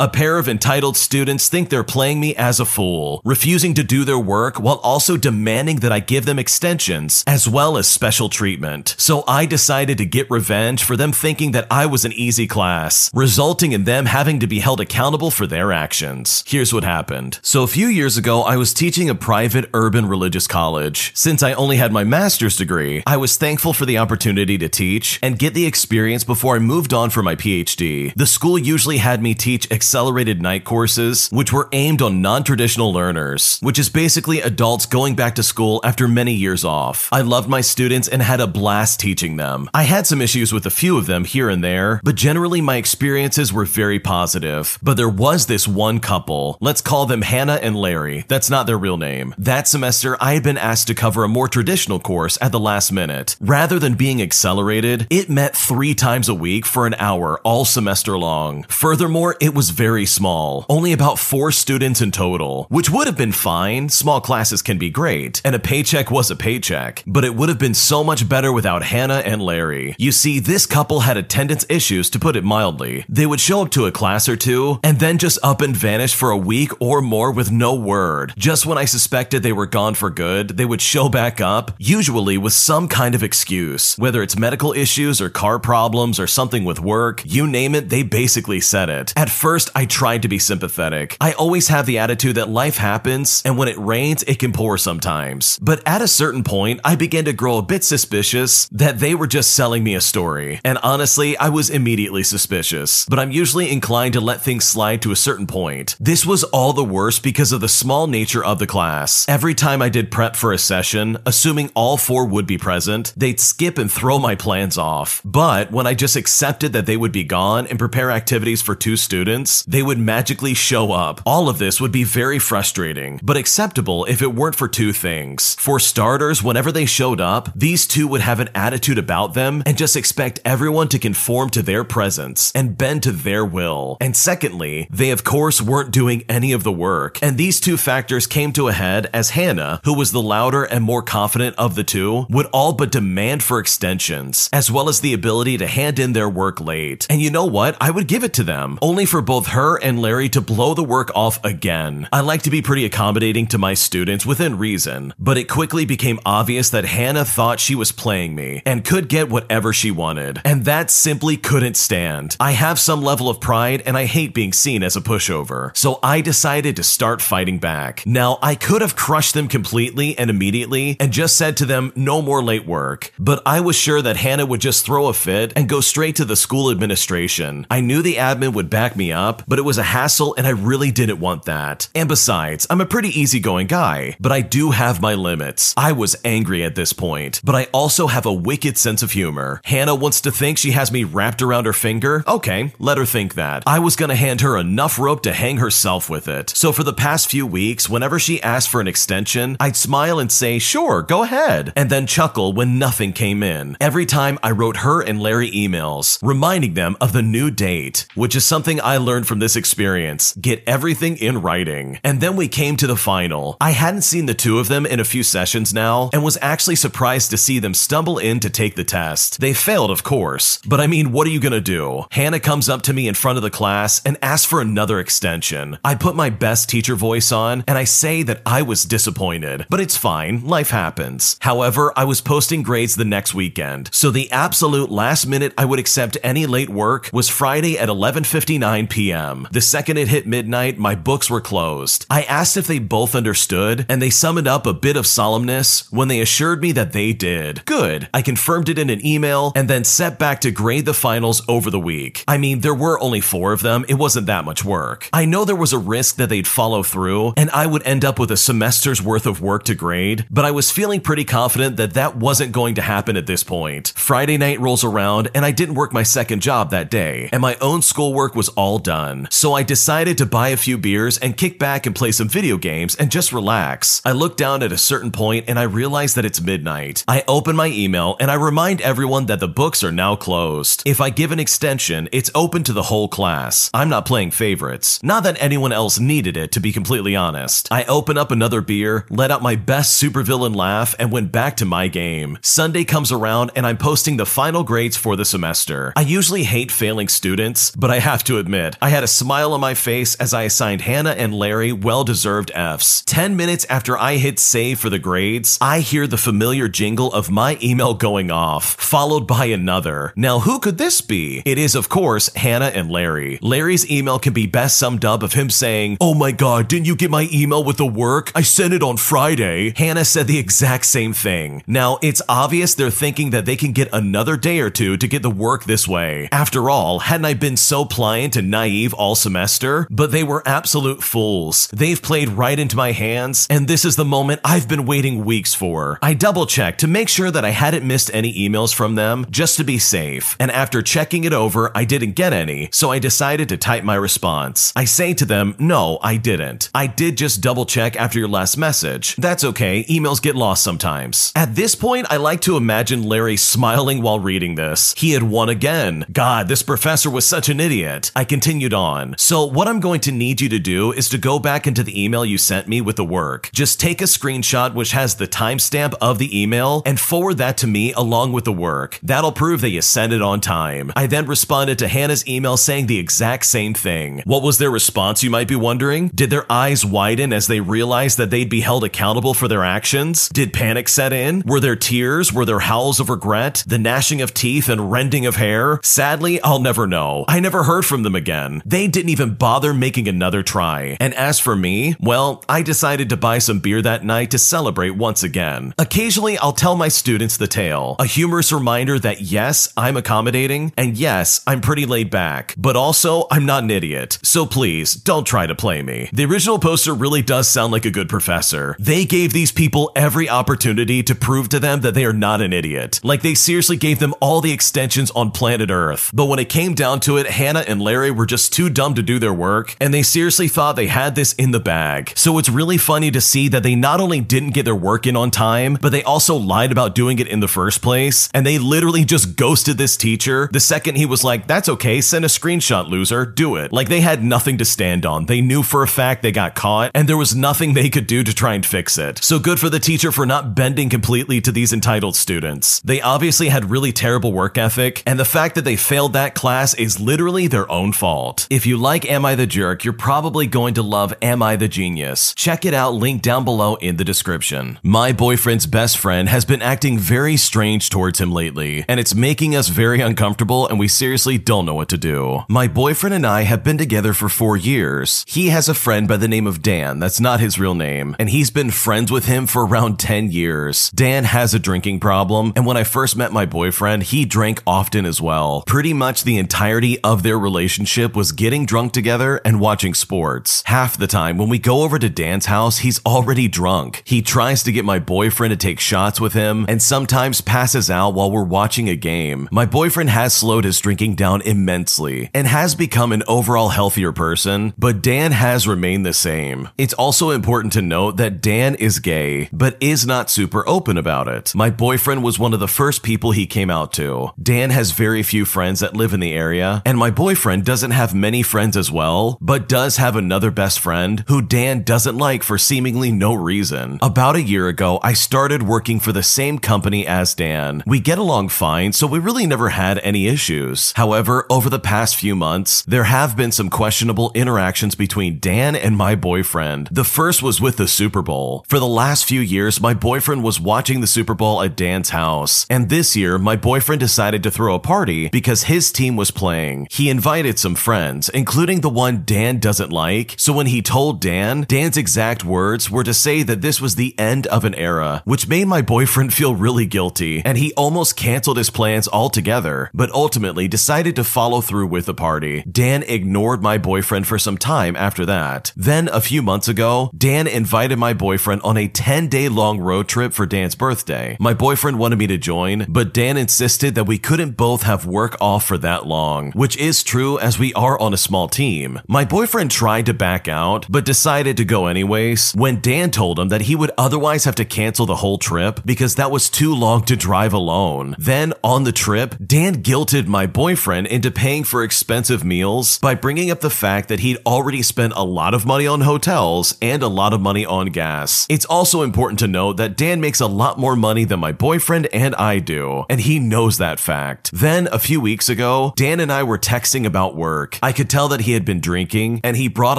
A pair of entitled students think they're playing me as a fool, refusing to do their work while also demanding that I give them extensions as well as special treatment. So I decided to get revenge for them thinking that I was an easy class, resulting in them having to be held accountable for their actions. Here's what happened. So a few years ago, I was teaching a private urban religious college. Since I only had my master's degree, I was thankful for the opportunity to teach and get the experience before I moved on for my PhD. The school usually had me teach accelerated night courses, which were aimed on non traditional learners, which is basically adults going back to school after many years off. I loved my students and had a blast teaching them. I had some issues with a few of them here and there, but generally my experiences were very positive. But there was this one couple, let's call them Hannah and Larry, that's not their real name. That semester, I had been asked to cover a more traditional course at the last minute. Rather than being accelerated, it met three times a week for an hour all semester long. Furthermore, it was very small, only about four students in total, which would have been fine. Small classes can be great, and a paycheck was a paycheck, but it would have been so much better without Hannah and Larry. You see, this couple had attendance issues, to put it mildly. They would show up to a class or two, and then just up and vanish for a week or more with no word. Just when I suspected they were gone for good, they would show back up, usually with some kind of excuse. Whether it's medical issues or car problems or something with work, you name it, they basically said it. At first, I tried to be sympathetic. I always have the attitude that life happens, and when it rains, it can pour sometimes. But at a certain point, I began to grow a bit suspicious that they were just selling me a story. And honestly, I was immediately suspicious. But I'm usually inclined to let things slide to a certain point. This was all the worse because of the small nature of the class. Every time I did prep for a session, assuming all four would be present, they'd skip and throw my plans off. But when I just accepted that they would be gone and prepare activities for two students, they would magically show up. All of this would be very frustrating, but acceptable if it weren't for two things. For starters, whenever they showed up, these two would have an attitude about them and just expect everyone to conform to their presence and bend to their will. And secondly, they of course weren't doing any of the work. And these two factors came to a head as Hannah, who was the louder and more confident of the two, would all but demand for extensions, as well as the ability to hand in their work late. And you know what? I would give it to them, only for both her and Larry to blow the work off again. I like to be pretty accommodating to my students within reason, but it quickly became obvious that Hannah thought she was playing me and could get whatever she wanted. And that simply couldn't stand. I have some level of pride and I hate being seen as a pushover. So I decided to start fighting back. Now, I could have crushed them completely and immediately and just said to them, no more late work. But I was sure that Hannah would just throw a fit and go straight to the school administration. I knew the admin would back me up, but it was a hassle and I really didn't want that. And besides, I'm a pretty easygoing guy, but I do have my limits. I was angry at this point, but I also have a wicked sense of humor. Hannah wants to think she has me wrapped around her finger. Okay, let her think that. I was gonna hand her enough rope to hang herself with it. So for the past few weeks, whenever she asked for an extension, I'd smile and say, sure, go ahead, and then chuckle when nothing came in. Every time I wrote her and Larry emails, reminding them of the new date, which is something I learned from this experience. Get everything in writing. And then we came to the final. I hadn't seen the two of them in a few sessions now, and was actually surprised to see them stumble in to take the test. They failed, of course, but I mean, what are you gonna do? Hannah comes up to me in front of the class and asks for another extension. I put my best teacher voice on, and I say that I was disappointed, but it's fine, life happens. However, I was posting grades the next weekend, so the absolute last minute I would accept any late work was Friday at 11:59 p.m. The second it hit midnight, my books were closed. I asked if they both understood, and they summoned up a bit of solemnness when they assured me that they did. Good. I confirmed it in an email and then set back to grade the finals over the week. I mean, there were only 4 of them. It wasn't that much work. I know there was a risk that they'd follow through and I would end up with a semester's worth of work to grade, but I was feeling pretty confident that that wasn't going to happen at this point. Friday night rolls around and I didn't work my second job that day, and my own schoolwork was all done. So I decided to buy a few beers and kick back and play some video games and just relax. I look down at a certain point and I realize that it's midnight. I open my email and I remind everyone that the books are now closed. If I give an extension, it's open to the whole class. I'm not playing favorites. Not that anyone else needed it, to be completely honest. I open up another beer, let out my best supervillain laugh, and went back to my game. Sunday comes around and I'm posting the final grades for the semester. I usually hate failing students, but I have to admit, I had a smile on my face as I assigned Hannah and Larry well deserved F's. 10 minutes after I hit save for the grades, I hear the familiar jingle of my email going off, followed by another. Now, who could this be? It is, of course, Hannah and Larry. Larry's email can be best summed up of him saying, Oh my god, didn't you get my email with the work? I sent it on Friday. Hannah said the exact same thing. Now, it's obvious they're thinking that they can get another day or two to get the work this way. After all, hadn't I been so pliant and naive all semester? But they were absolute fools. They've played right into my hands, and this is the moment I've been waiting weeks for. I double checked to make sure that I hadn't missed any emails from them just to be safe. And after checking it over, I didn't get any, so I decided to type my response. I say to them, no, I didn't. I did just double check after your last message. That's okay, emails get lost sometimes. At this point, I like to imagine Larry smiling while reading this. He had won again. God, this professor was such an idiot. I continued on. So, what I'm going to need you to do is to go back into the email you sent me with the work. Just take a screenshot which has the timestamp of the email and forward that to me along with the work. That'll prove that you sent it on time. I then responded to Hannah's email saying the exact same thing. What was their response, you might be wondering? Did their eyes widen as they realized that they'd be held accountable for their actions? Did panic set in? Were there tears? Were there howls of regret? The gnashing of teeth and rending of hair? Sadly, I'll never know. I never heard from them again. They didn't even bother making another try. And as for me, well, I decided to buy some beer that night to celebrate once again. Occasionally, I'll tell my students the tale, a humorous reminder that yes, I'm accommodating, and yes, I'm pretty laid back, but also I'm not an idiot. So please, don't try to play me. The original poster really does sound like a good professor. They gave these people every opportunity to prove to them that they are not an idiot. Like they seriously gave them all the extensions on planet Earth. But when it came down to it, Hannah and Larry were just too dumb to do their work, and they seriously thought they had this in the bag. So it's really funny to see that they not only didn't get their work in on time, but they also lied about doing it in the first place, and they literally just ghosted this teacher the second he was like, That's okay, send a screenshot, loser, do it. Like they had nothing to stand on. They knew for a fact they got caught, and there was nothing they could do to try and fix it. So good for the teacher for not bending completely to these entitled students. They obviously had really terrible work ethic, and the fact that they failed that class is literally their own fault. If you like Am I the Jerk, you're probably going to love Am I the Genius. Check it out, link down below in the description. My boyfriend's best friend has been acting very strange towards him lately, and it's making us very uncomfortable, and we seriously don't know what to do. My boyfriend and I have been together for four years. He has a friend by the name of Dan, that's not his real name, and he's been friends with him for around 10 years. Dan has a drinking problem, and when I first met my boyfriend, he drank often as well. Pretty much the entirety of their relationship was getting drunk together and watching sports. Half the time, when we go over to Dan's house, he's already drunk. He tries to get my boyfriend to take shots with him and sometimes passes out while we're watching a game. My boyfriend has slowed his drinking down immensely and has become an overall healthier person, but Dan has remained the same. It's also important to note that Dan is gay, but is not super open about it. My boyfriend was one of the first people he came out to. Dan has very few friends that live in the area, and my boyfriend doesn't have many friends as well, but does have another best friend who Dan doesn't like for seemingly no reason. About a year ago, I started working for the same company as Dan. We get along fine, so we really never had any issues. However, over the past few months, there have been some questionable interactions between Dan and my boyfriend. The first was with the Super Bowl. For the last few years, my boyfriend was watching the Super Bowl at Dan's house, and this year, my boyfriend decided to throw a party because his team was playing. He invited some friends, including the one Dan doesn't like, so when he told Dan, Dan's exact words were to say that this was the end of an era, which made my boyfriend feel really guilty, and he almost canceled his plans altogether, but ultimately decided to follow through with the party. Dan ignored my boyfriend for some time after that. Then, a few months ago, Dan invited my boyfriend on a 10 day long road trip for Dan's birthday. My boyfriend wanted me to join, but Dan insisted that we couldn't both have work off for that long, which is true as we are on a small team. My boyfriend tried to back out, but decided to go anyways when Dan told him that he would otherwise have to cancel the whole trip because that was too long to drive alone. Then on the trip, Dan guilted my boyfriend into paying for expensive meals by bringing up the fact that he'd already spent a lot of money on hotels and a lot of money on gas. It's also important to note that Dan makes a lot more money than my boyfriend and I do, and he knows that fact. Then, a few weeks ago, Dan and I were texting about work, I could tell that he had been drinking, and he brought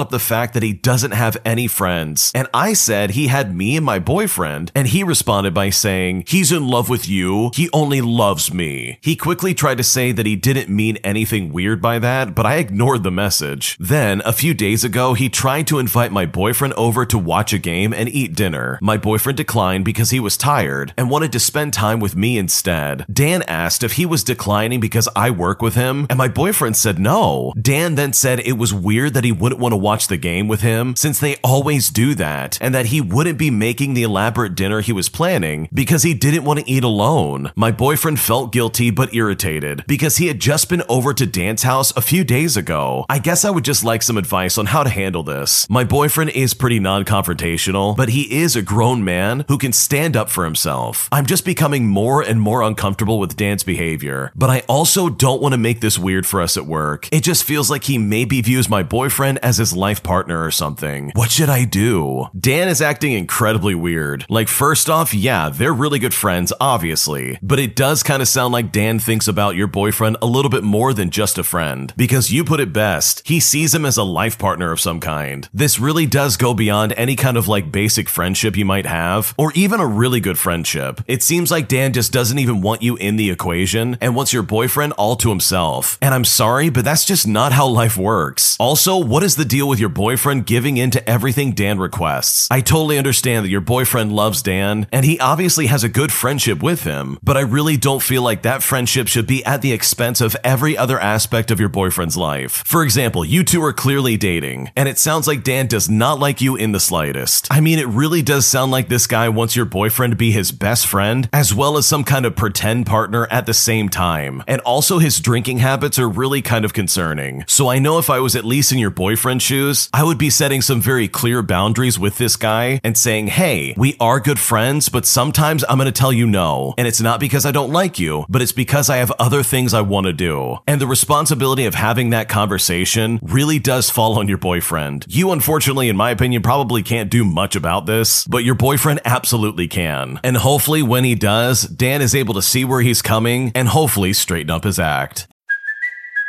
up the fact that he doesn't have any friends. And I said he had me and my boyfriend, and he responded by saying, He's in love with you. He only loves me. He quickly tried to say that he didn't mean anything weird by that, but I ignored the message. Then, a few days ago, he tried to invite my boyfriend over to watch a game and eat dinner. My boyfriend declined because he was tired and wanted to spend time with me instead. Dan asked if he was declining because I work with him, and my boyfriend said no. Dan then said it was weird that he wouldn't want to watch the game with him since they always do that, and that he wouldn't be making the elaborate dinner he was planning because he didn't want to eat alone. My boyfriend felt guilty but irritated because he had just been over to Dan's house a few days ago. I guess I would just like some advice on how to handle this. My boyfriend is pretty non confrontational, but he is a grown man who can stand up for himself. I'm just becoming more and more uncomfortable with Dan's behavior, but I also don't want to make this weird for us at work. It just feels like he maybe views my boyfriend as his life partner or something. What should I do? Dan is acting incredibly weird. Like, first off, yeah, they're really good friends, obviously, but it does kind of sound like Dan thinks about your boyfriend a little bit more than just a friend. Because you put it best, he sees him as a life partner of some kind. This really does go beyond any kind of like basic friendship you might have, or even a really good friendship. It seems like Dan just doesn't even want you in the equation and wants your boyfriend all to himself. And I'm sorry, but that's just not how life works. Also, what is the deal with your boyfriend giving in to everything Dan requests? I totally understand that your boyfriend loves Dan, and he obviously has a good friendship with him, but I really don't feel like that friendship should be at the expense of every other aspect of your boyfriend's life. For example, you two are clearly dating, and it sounds like Dan does not like you in the slightest. I mean, it really does sound like this guy wants your boyfriend to be his best friend, as well as some kind of pretend partner at the same time. And also, his drinking habits are really kind of concerning. So I know if I was at least in your boyfriend's shoes, I would be setting some very clear boundaries with this guy and saying, hey, we are good friends, but sometimes I'm gonna tell you no. And it's not because I don't like you, but it's because I have other things I wanna do. And the responsibility of having that conversation really does fall on your boyfriend. You, unfortunately, in my opinion, probably can't do much about this, but your boyfriend absolutely can. And hopefully, when he does, Dan is able to see where he's coming and hopefully straighten up his act.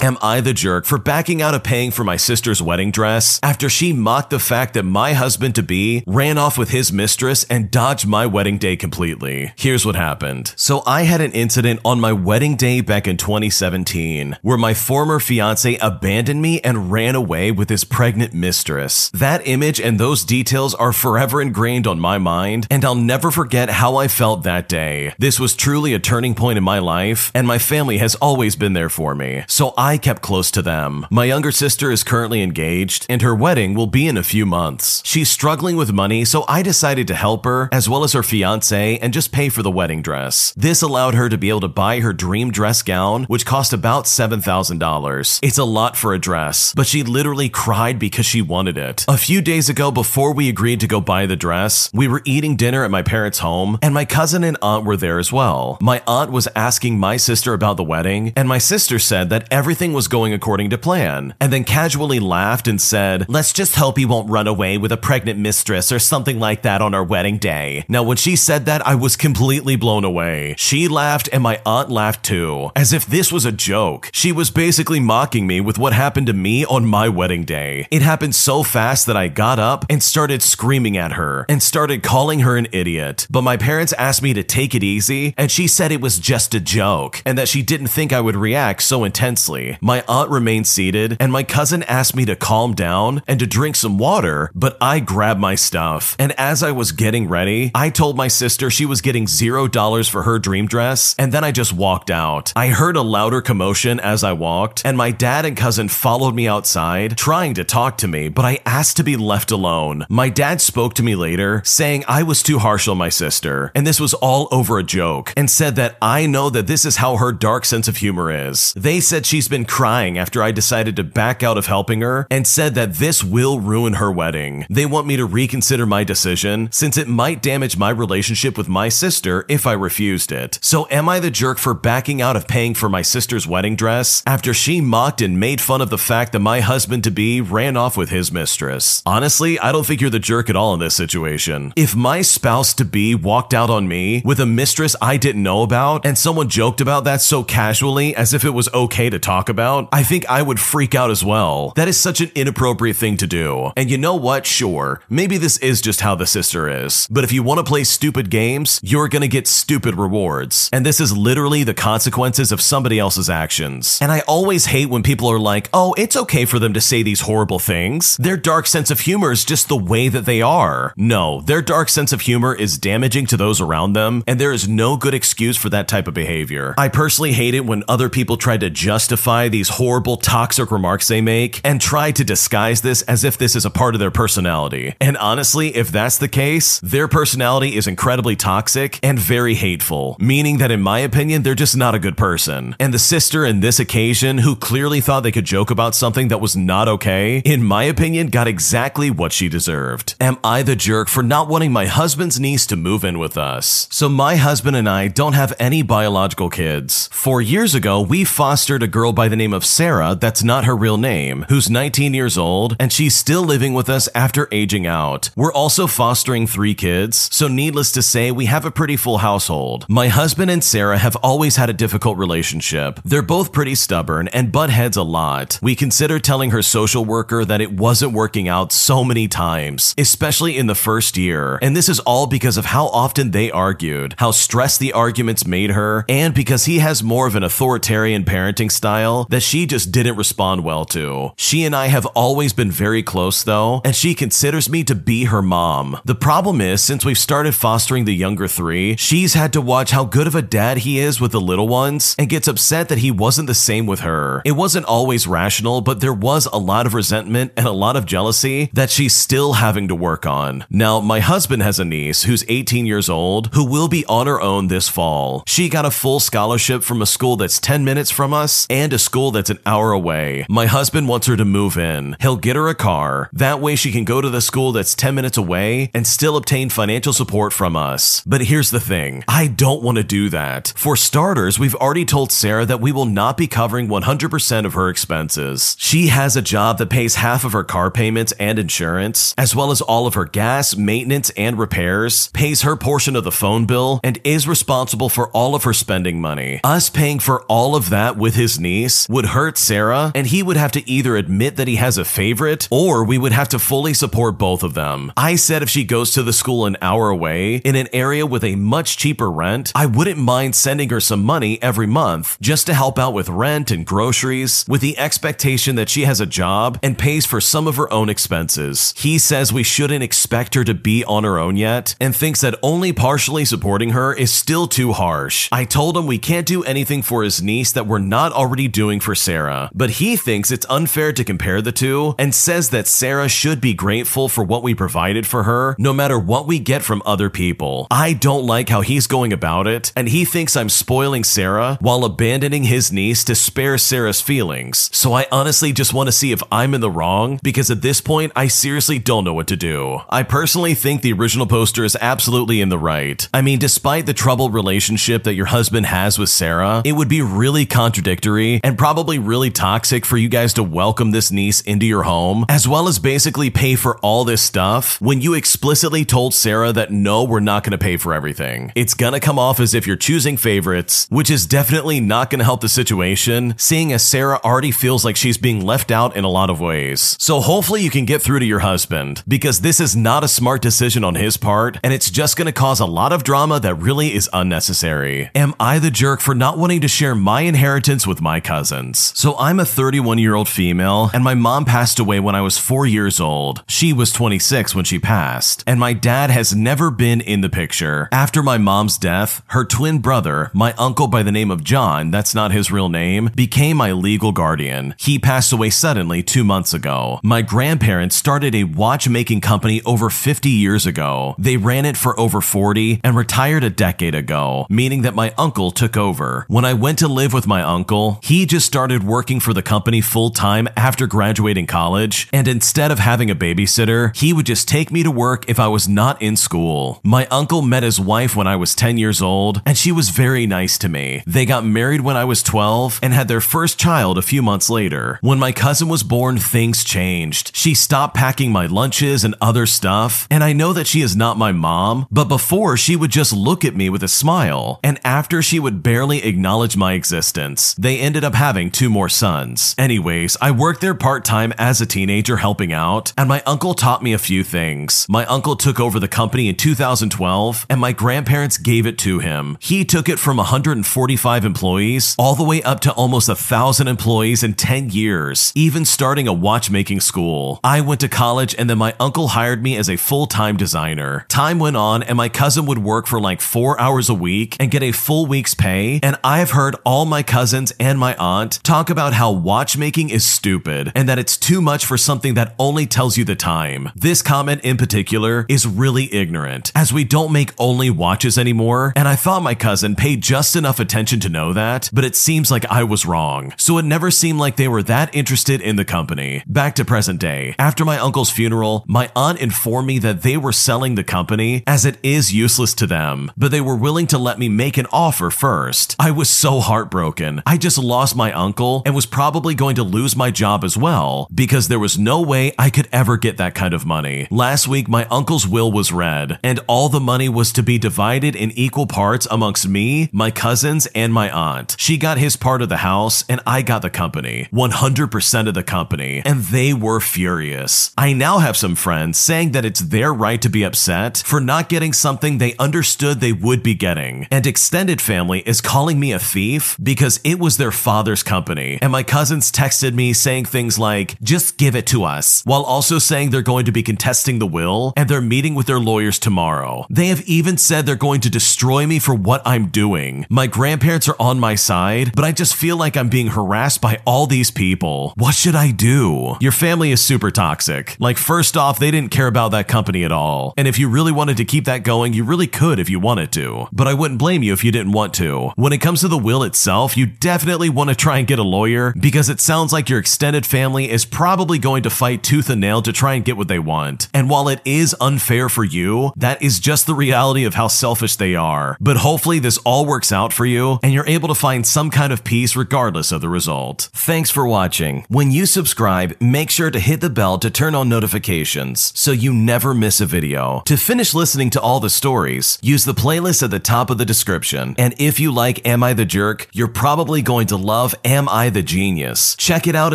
Am I the jerk for backing out of paying for my sister's wedding dress after she mocked the fact that my husband to be ran off with his mistress and dodged my wedding day completely? Here's what happened. So I had an incident on my wedding day back in 2017 where my former fiance abandoned me and ran away with his pregnant mistress. That image and those details are forever ingrained on my mind, and I'll never forget how I felt that day. This was truly a turning point in my life, and my family has always been there for me. So I kept close to them. My younger sister is currently engaged, and her wedding will be in a few months. She's struggling with money, so I decided to help her, as well as her fiance, and just pay for the wedding dress. This allowed her to be able to buy her dream dress gown, which cost about $7,000. It's a lot for a dress, but she literally cried because she wanted it. A few days ago, before we agreed to go buy the dress, we were eating dinner at my parents' home, and my cousin and aunt were there as well. My aunt was asking my sister about the wedding, and my sister said that everything was going according to plan, and then casually laughed and said, Let's just hope he won't run away with a pregnant mistress or something like that on our wedding day. Now, when she said that, I was completely blown away. She laughed, and my aunt laughed too, as if this was a joke. She was basically mocking me with what happened to me on my wedding day. It happened so fast that I got up and started screaming at her and started calling her an idiot. But my parents asked me to take it easy, and she said it was just a joke and that she didn't think I would react so intensely. My aunt remained seated, and my cousin asked me to calm down and to drink some water, but I grabbed my stuff. And as I was getting ready, I told my sister she was getting zero dollars for her dream dress, and then I just walked out. I heard a louder commotion as I walked, and my dad and cousin followed me outside, trying to talk to me, but I asked to be left alone. My dad spoke to me later, saying I was too harsh on my sister, and this was all over a joke, and said that I know that this is how her dark sense of humor is. They said she's been crying after I decided to back out of helping her and said that this will ruin her wedding. They want me to reconsider my decision since it might damage my relationship with my sister if I refused it. So am I the jerk for backing out of paying for my sister's wedding dress after she mocked and made fun of the fact that my husband to be ran off with his mistress? Honestly, I don't think you're the jerk at all in this situation. If my spouse to be walked out on me with a mistress I didn't know about and someone joked about that so casually as if it was okay to talk about, I think I would freak out as well. That is such an inappropriate thing to do. And you know what? Sure, maybe this is just how the sister is. But if you want to play stupid games, you're gonna get stupid rewards. And this is literally the consequences of somebody else's actions. And I always hate when people are like, oh, it's okay for them to say these horrible things. Their dark sense of humor is just the way that they are. No, their dark sense of humor is damaging to those around them, and there is no good excuse for that type of behavior. I personally hate it when other people try to justify these horrible, toxic remarks they make and try to disguise this as if this is a part of their personality. And honestly, if that's the case, their personality is incredibly toxic and very hateful, meaning that in my opinion, they're just not a good person. And the sister in this occasion, who clearly thought they could joke about something that was not okay, in my opinion, got exactly what she deserved. Am I the jerk for not wanting my husband's niece to move in with us? So my husband and I don't have any biological kids. Four years ago, we fostered a girl by the name of Sarah that's not her real name, who's 19 years old, and she's still living with us after aging out. We're also fostering three kids, so needless to say, we have a pretty full household. My husband and Sarah have always had a difficult relationship. They're both pretty stubborn and butt heads a lot. We consider telling her social worker that it wasn't working out so many times, especially in the first year. And this is all because of how often they argued, how stressed the arguments made her, and because he has more of an authoritarian parenting style that she just didn't respond well to. She and I have always been very close though, and she considers me to be her mom. The problem is, since we've started fostering the younger three, she's had to watch how good of a dad he is with the little ones and gets upset that he wasn't the same with her. It wasn't always rational, but there was a lot of resentment and a lot of jealousy that she's still having to work on. Now, my husband has a niece who's 18 years old who will be on her own this fall. She got a full scholarship from a school that's 10 minutes from us and a school that's an hour away. My husband wants her to move in. He'll get her a car. That way she can go to the school that's 10 minutes away and still obtain financial support from us. But here's the thing I don't want to do that. For starters, we've already told Sarah that we will not be covering 100% of her expenses. She has a job that pays half of her car payments and insurance, as well as all of her gas, maintenance, and repairs, pays her portion of the phone bill, and is responsible for all of her spending money. Us paying for all of that with his niece niece would hurt Sarah, and he would have to either admit that he has a favorite or we would have to fully support both of them. I said if she goes to the school an hour away in an area with a much cheaper rent, I wouldn't mind sending her some money every month just to help out with rent and groceries with the expectation that she has a job and pays for some of her own expenses. He says we shouldn't expect her to be on her own yet and thinks that only partially supporting her is still too harsh. I told him we can't do anything for his niece that we're not already doing for Sarah, but he thinks it's unfair to compare the two and says that Sarah should be grateful for what we provided for her no matter what we get from other people. I don't like how he's going about it, and he thinks I'm spoiling Sarah while abandoning his niece to spare Sarah's feelings. So I honestly just want to see if I'm in the wrong because at this point I seriously don't know what to do. I personally think the original poster is absolutely in the right. I mean, despite the troubled relationship that your husband has with Sarah, it would be really contradictory and probably really toxic for you guys to welcome this niece into your home, as well as basically pay for all this stuff when you explicitly told Sarah that no, we're not going to pay for everything. It's going to come off as if you're choosing favorites, which is definitely not going to help the situation, seeing as Sarah already feels like she's being left out in a lot of ways. So hopefully you can get through to your husband, because this is not a smart decision on his part, and it's just going to cause a lot of drama that really is unnecessary. Am I the jerk for not wanting to share my inheritance with my cousins? So I'm a 31 year old female, and my mom passed away when I was four years old. She was 26 when she passed, and my dad has never been in the picture. After my mom's death, her twin brother, my uncle by the name of John, that's not his real name, became my legal guardian. He passed away suddenly two months ago. My grandparents started a watchmaking company over 50 years ago. They ran it for over 40 and retired a decade ago, meaning that my uncle took over. When I went to live with my uncle, he just started working for the company full time after graduating college, and instead of having a babysitter, he would just take me to work if I was not in school. My uncle met his wife when I was 10 years old, and she was very nice to me. They got married when I was 12 and had their first child a few months later. When my cousin was born, things changed. She stopped packing my lunches and other stuff, and I know that she is not my mom, but before she would just look at me with a smile, and after she would barely acknowledge my existence. They ended up having two more sons. Anyways, I worked there part time as a teenager helping out, and my uncle taught me a few things. My uncle took over the company in 2012, and my grandparents gave it to him. He took it from 145 employees all the way up to almost a thousand employees in 10 years, even starting a watchmaking school. I went to college, and then my uncle hired me as a full time designer. Time went on, and my cousin would work for like four hours a week and get a full week's pay. And I've heard all my cousins and my aunt talk about how watchmaking is stupid and that it's too much for something that only tells you the time. This comment in particular is really ignorant, as we don't make only watches anymore. And I thought my cousin paid just enough attention to know that, but it seems like I was wrong. So it never seemed like they were that interested in the company. Back to present day. After my uncle's funeral, my aunt informed me that they were selling the company as it is useless to them, but they were willing to let me make an offer first. I was so heartbroken. I just lost my uncle and was probably going to lose my job as well because there was no way I could ever get that kind of money. Last week, my uncle's will was read, and all the money was to be divided in equal parts amongst me, my cousins, and my aunt. She got his part of the house, and I got the company 100% of the company, and they were furious. I now have some friends saying that it's their right to be upset for not getting something they understood they would be getting, and extended family is calling me a thief because it was their father's company. And my cousins texted me saying things like, just give it to us, while also saying they're going to be contesting the will and they're meeting with their lawyers tomorrow. They have even said they're going to destroy me for what I'm doing. My grandparents are on my side, but I just feel like I'm being harassed by all these people. What should I do? Your family is super toxic. Like, first off, they didn't care about that company at all. And if you really wanted to keep that going, you really could if you wanted to. But I wouldn't blame you if you didn't want to. When it comes to the will itself, you definitely want to try and get a lawyer because it sounds like your extended family is probably going to fight tooth and nail to try and get what they want. And while it is unfair for you, that is just the reality of how selfish they are. But hopefully, this all works out for you and you're able to find some kind of peace regardless of the result. Thanks for watching. When you subscribe, make sure to hit the bell to turn on notifications so you never miss a video. To finish listening to all the stories, use the playlist at the top of the description. And if you like Am I the Jerk, you're probably going to love love Am I the Genius? Check it out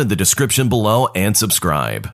in the description below and subscribe.